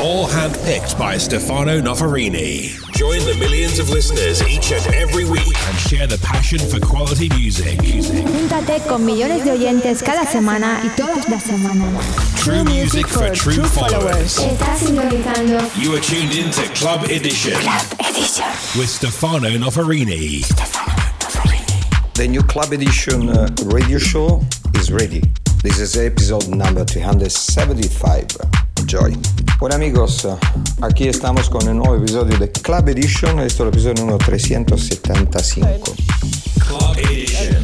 All handpicked by Stefano Noferini. Join the millions of listeners each and every week and share the passion for quality music. Júntate con millones de oyentes cada semana y todas las semanas. True music for true followers. Estás sintonizando You are tuned in to Club Edition Club Edition. with Stefano Noferini. The new Club Edition uh, radio show is ready. This is episode number 375. Enjoy. Hola amigos, aquí estamos con el nuevo episodio de Club Edition. Esto es el episodio número 375. Club Edition.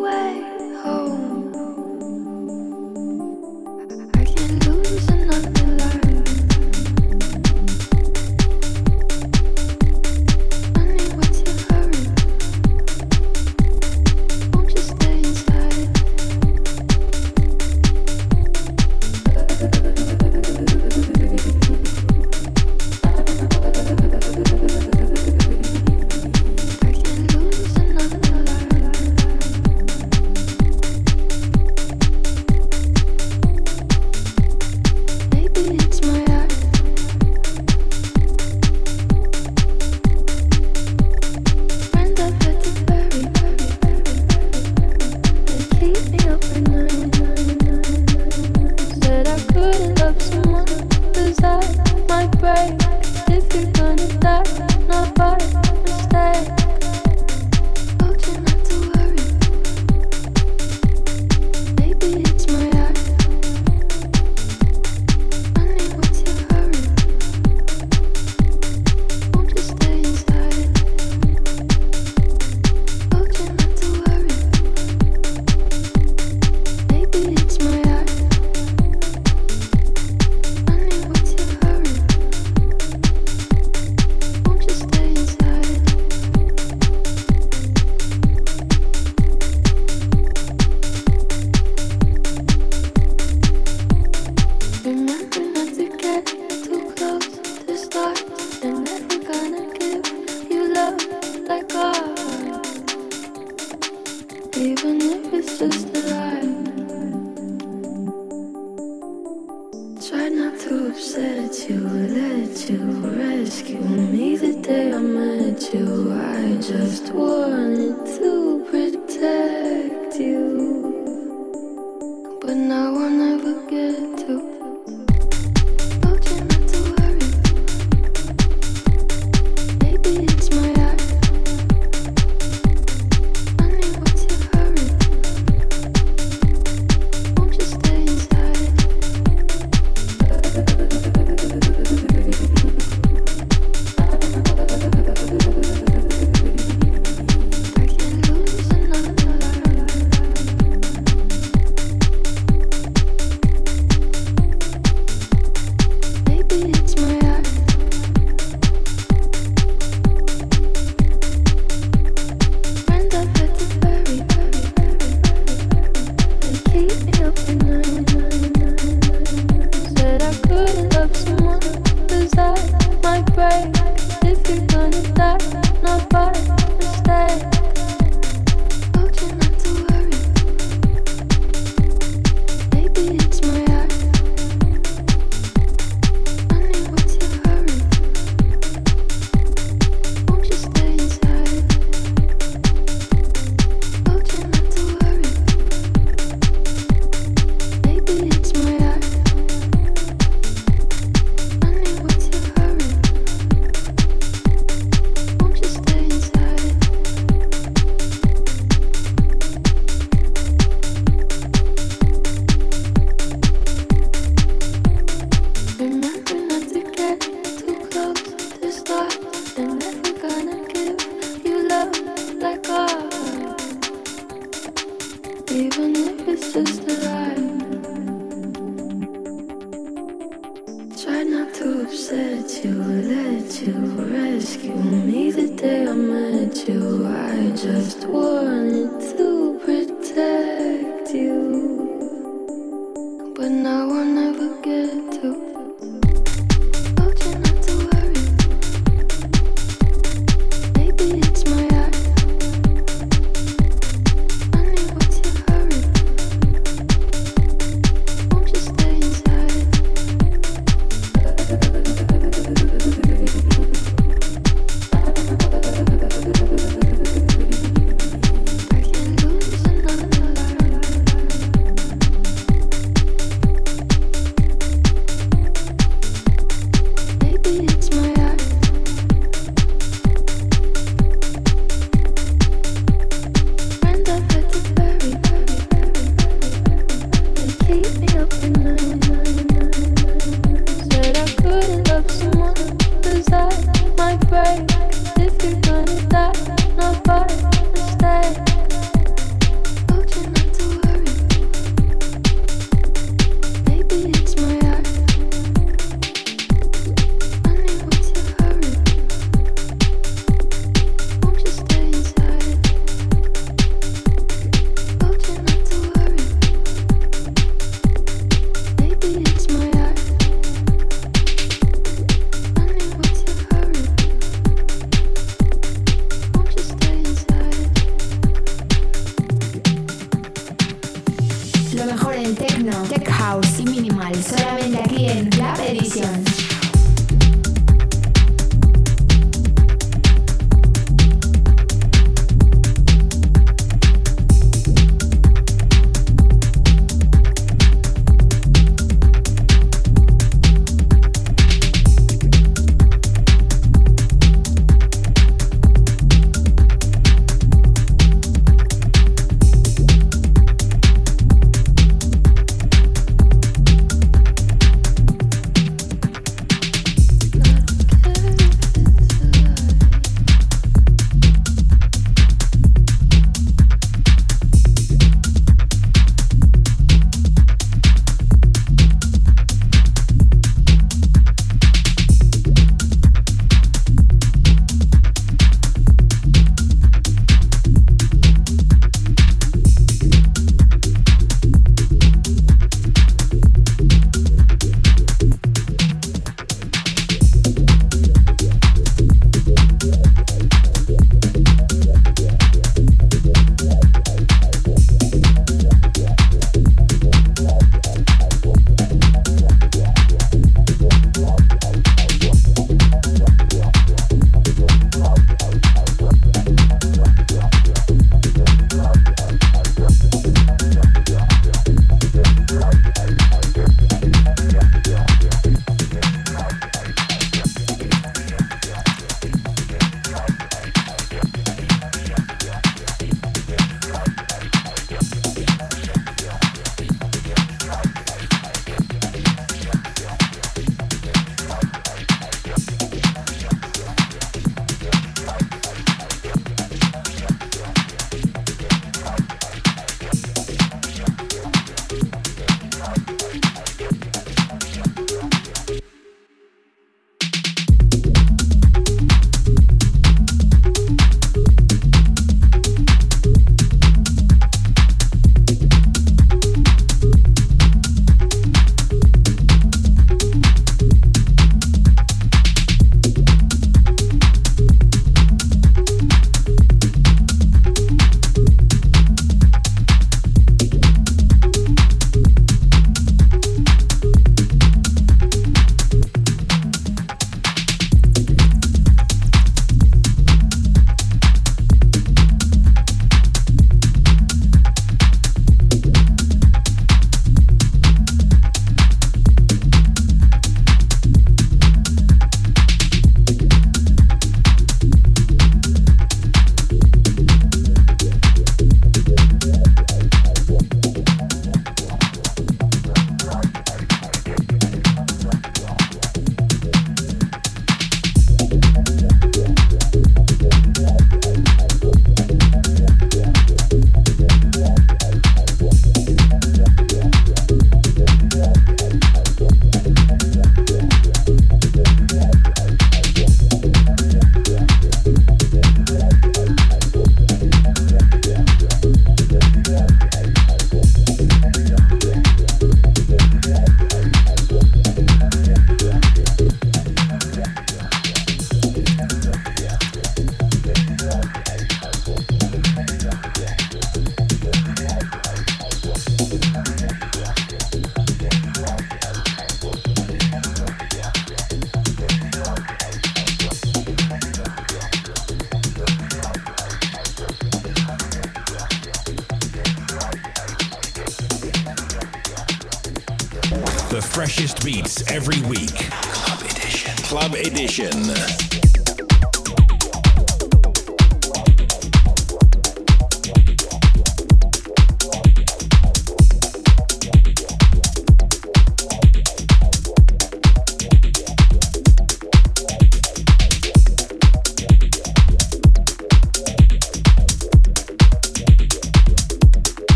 beats every week. Club Edition. Club Edition.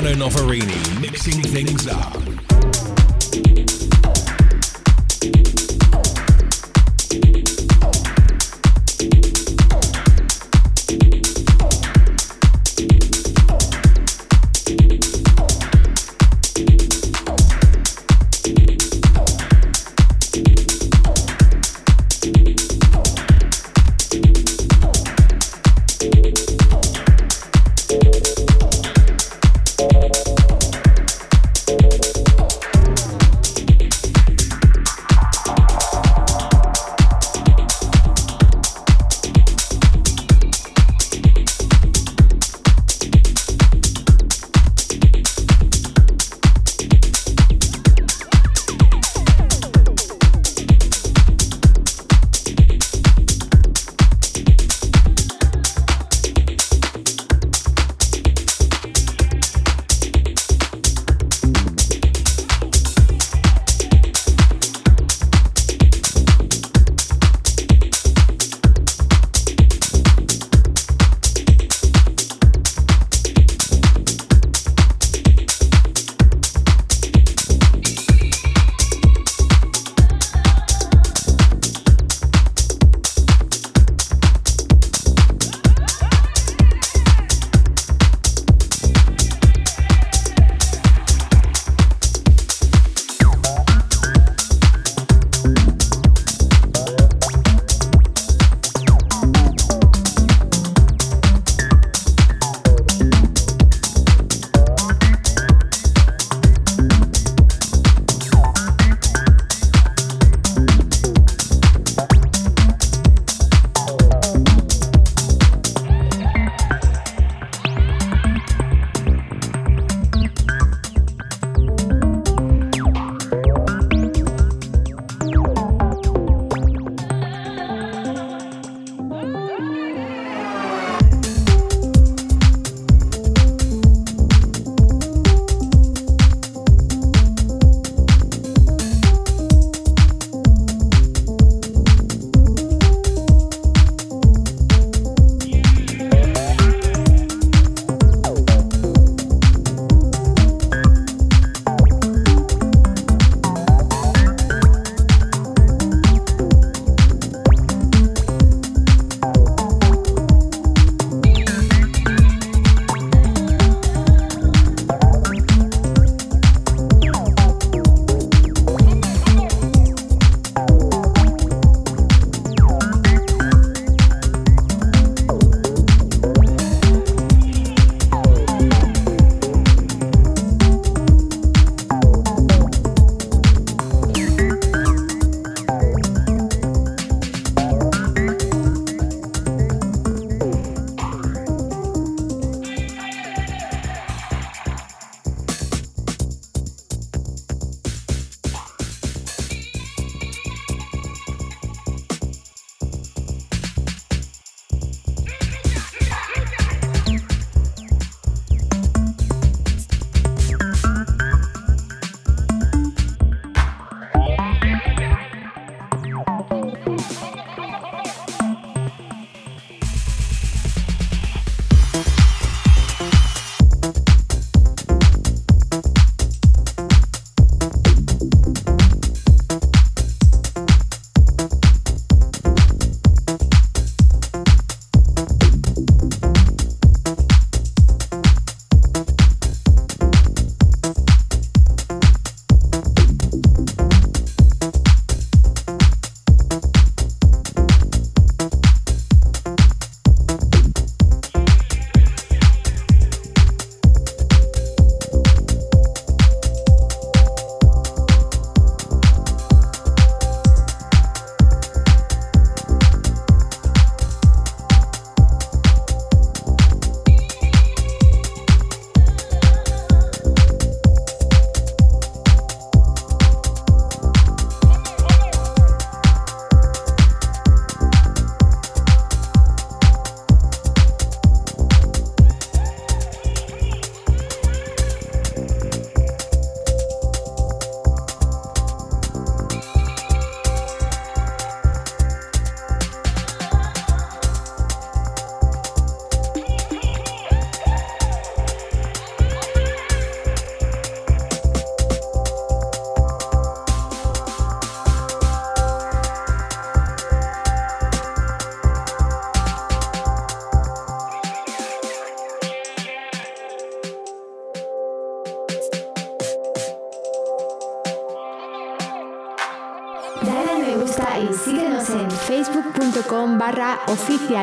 Stefano Noferini mixing things up.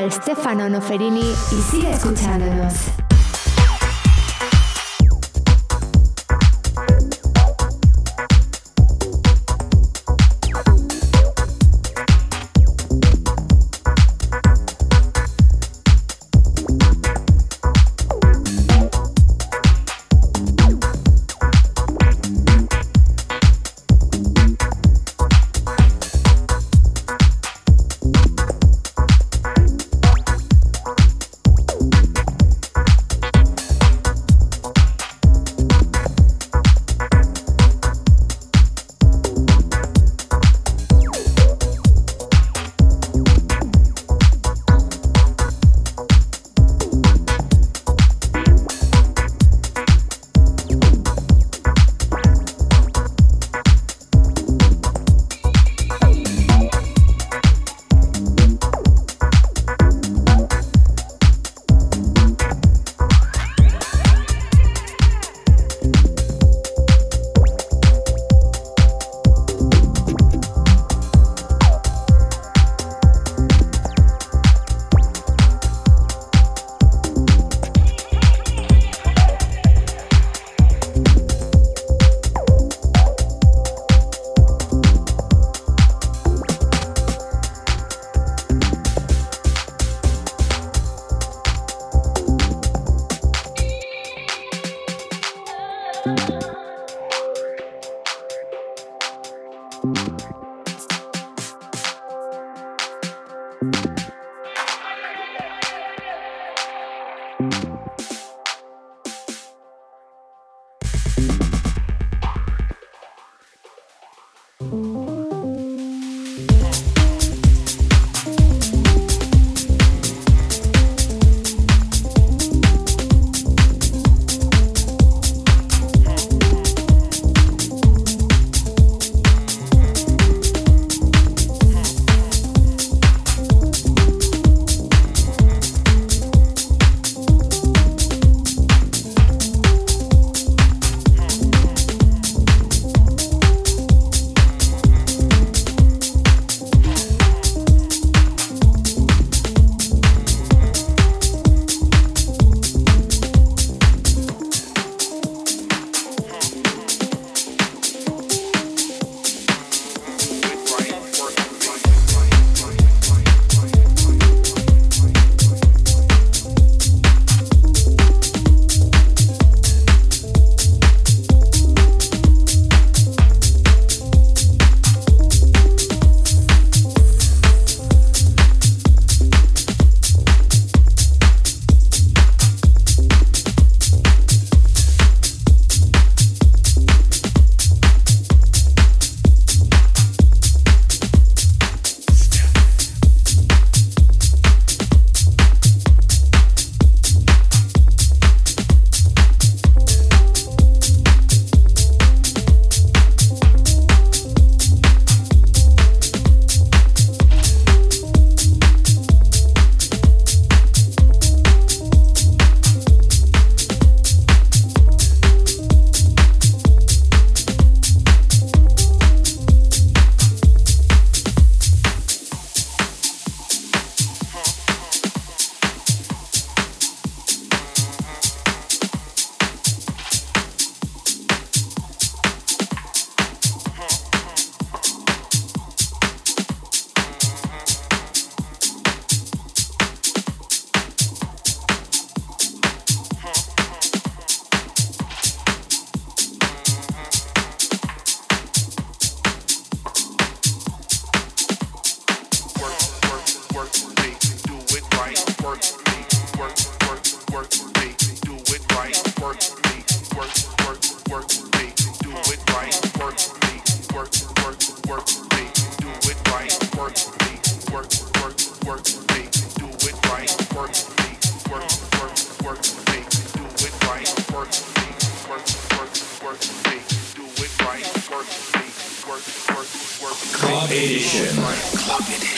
Oficial Stefano Noferini y sigue escuchándonos. Edition. Club Edition.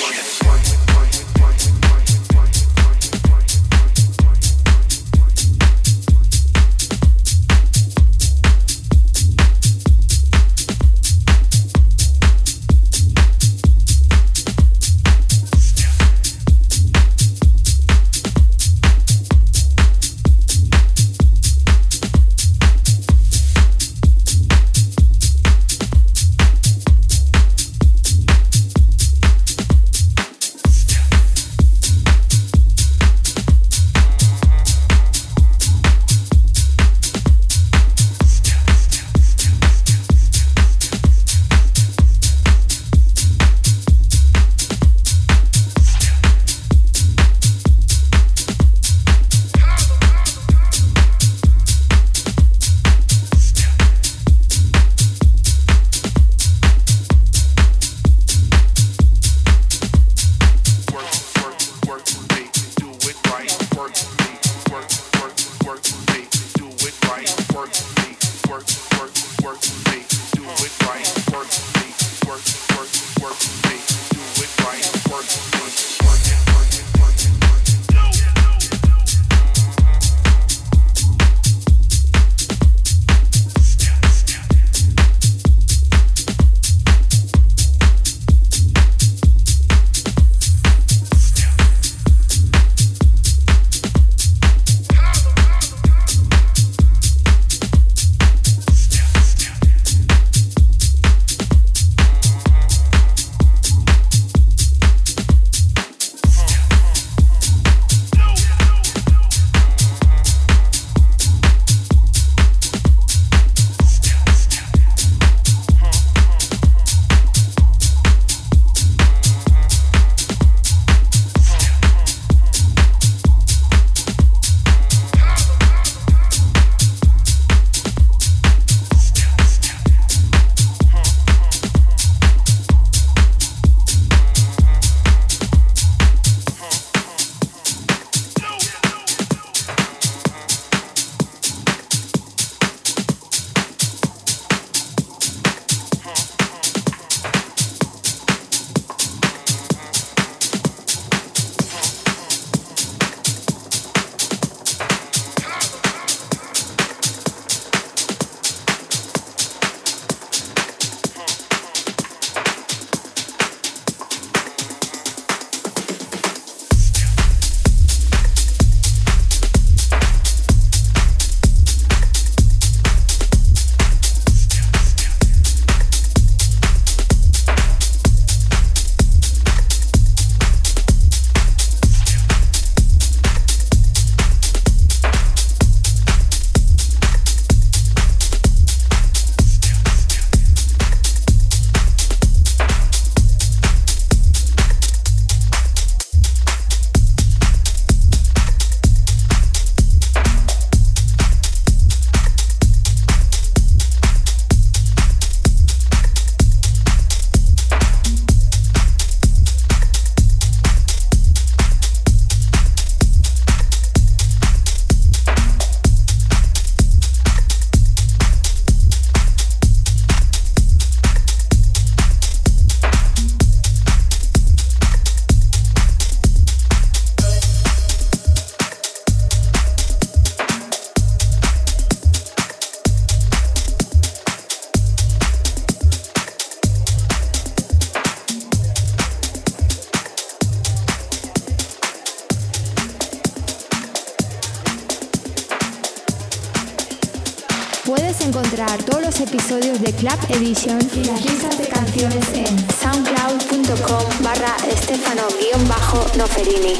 Edition y las listas de canciones en soundcloud.com barra estefano-noferini.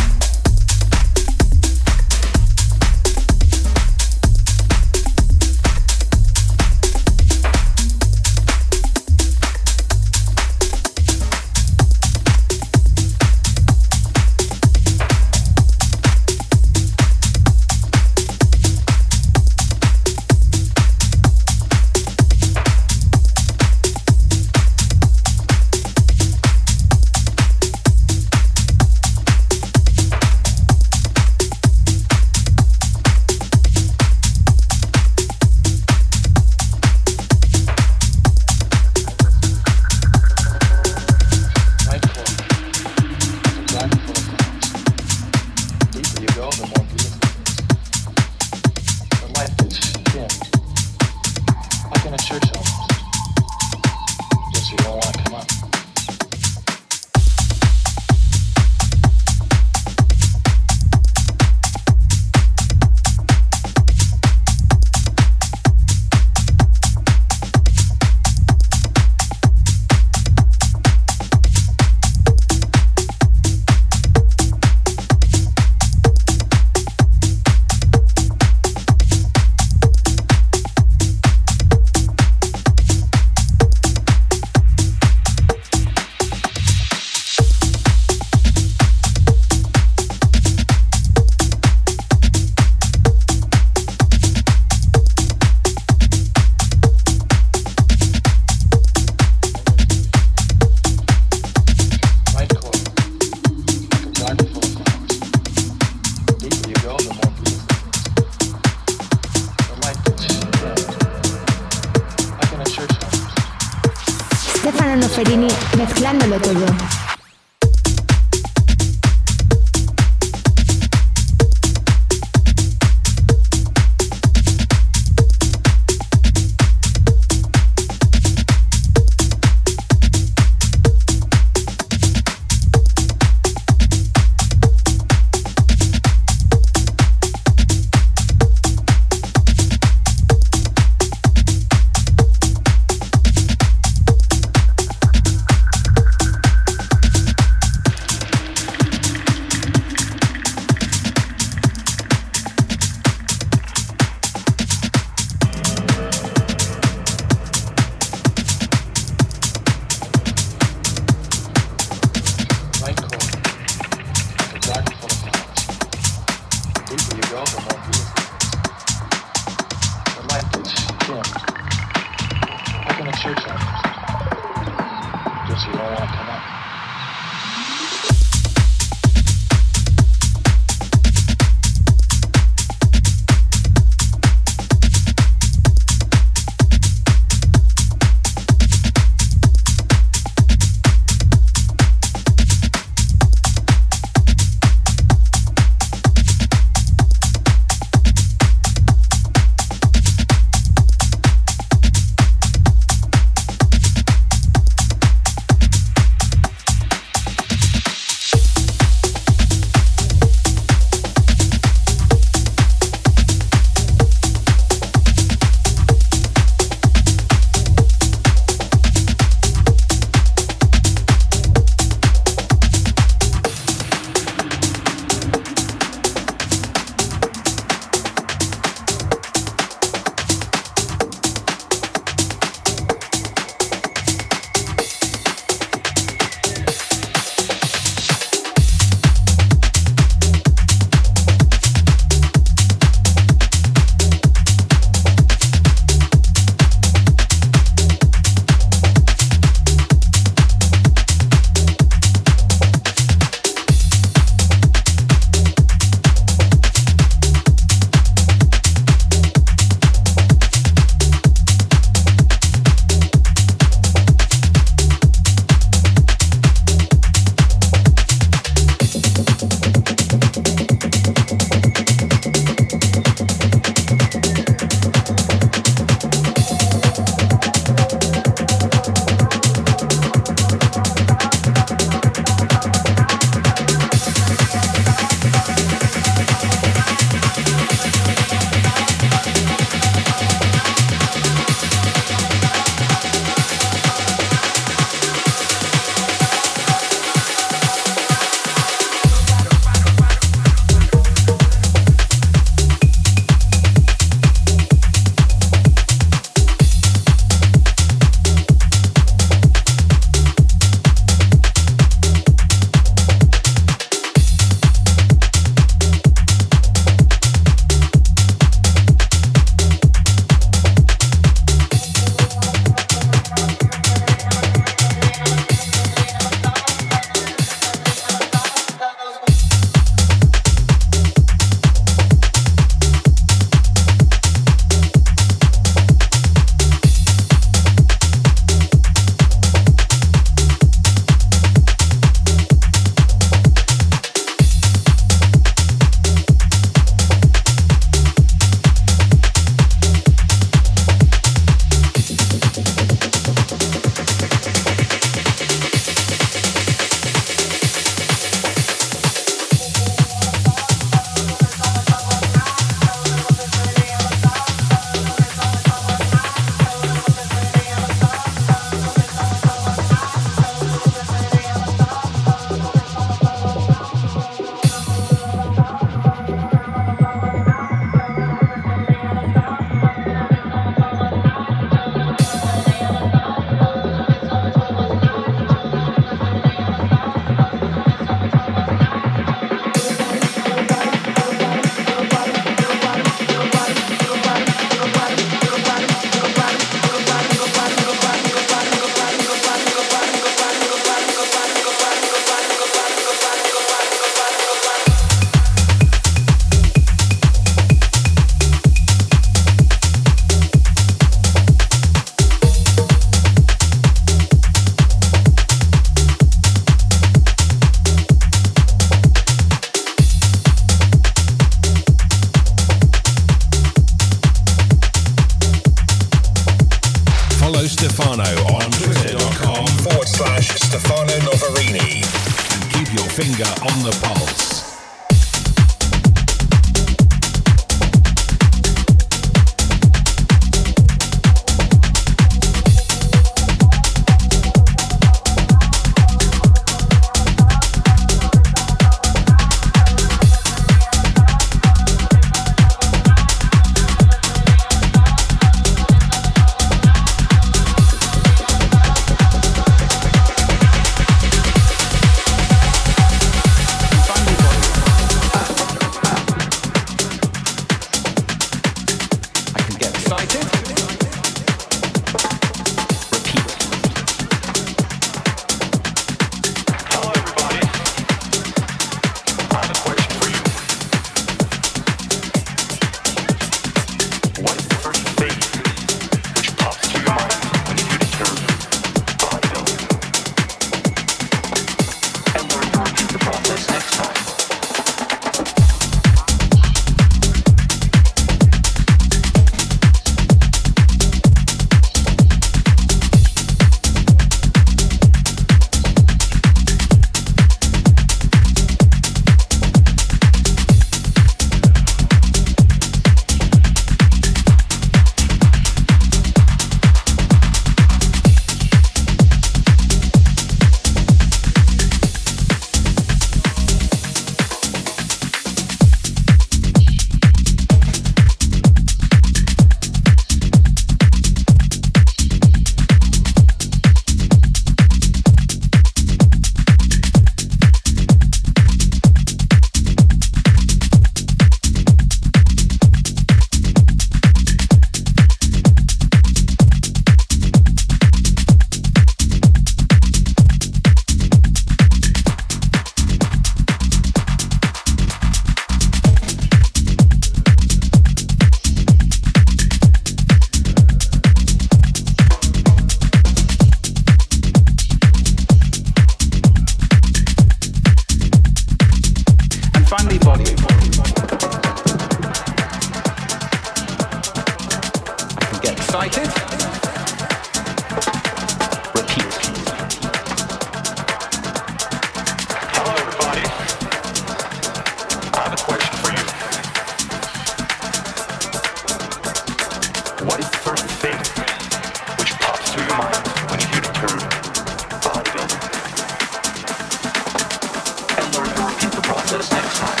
to the next one.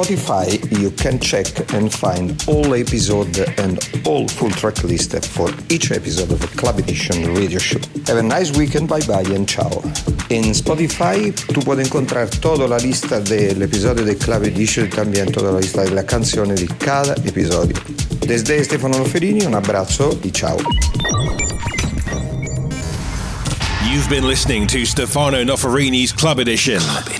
Spotify, you can check and find all episodes and all full track list for each episode of the Club Edition radio show. Have a nice weekend, bye bye and ciao. En Spotify tú puedes encontrar toda la lista del episodio Club Edition y también toda la lista de la canción de cada episodio. Desde Stefano Noferini un abrazo y ciao. You've been listening to Stefano Noferini's Club Edition. Club